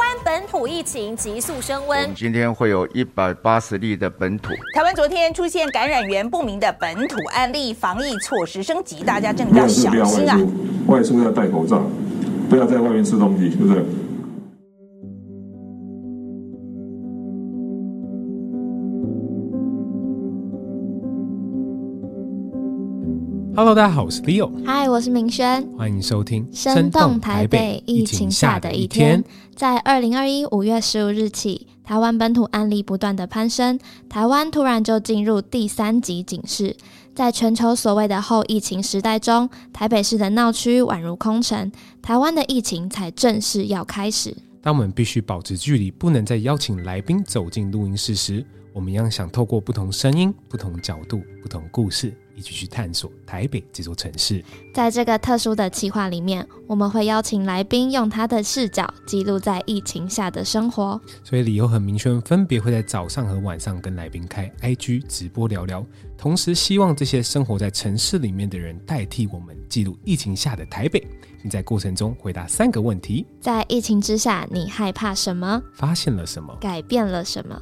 湾本土疫情急速升温我们，今天会有一百八十例的本土。台湾昨天出现感染源不明的本土案例，防疫措施升级，大家真的要小心啊！外出，外出要戴口罩，不要在外面吃东西，是不是？Hello，大家好，我是 Leo，嗨，我是明轩。欢迎收听《生动台北疫情下的一天》。在二零二一五月十五日起，台湾本土案例不断的攀升，台湾突然就进入第三级警示。在全球所谓的后疫情时代中，台北市的闹区宛如空城，台湾的疫情才正式要开始。当我们必须保持距离，不能再邀请来宾走进录音室时，我们一样想透过不同声音、不同角度、不同故事，一起去探索台北这座城市。在这个特殊的企划里面，我们会邀请来宾用他的视角记录在疫情下的生活。所以理由很明轩分别会在早上和晚上跟来宾开 IG 直播聊聊，同时希望这些生活在城市里面的人代替我们记录疫情下的台北，并在过程中回答三个问题：在疫情之下，你害怕什么？发现了什么？改变了什么？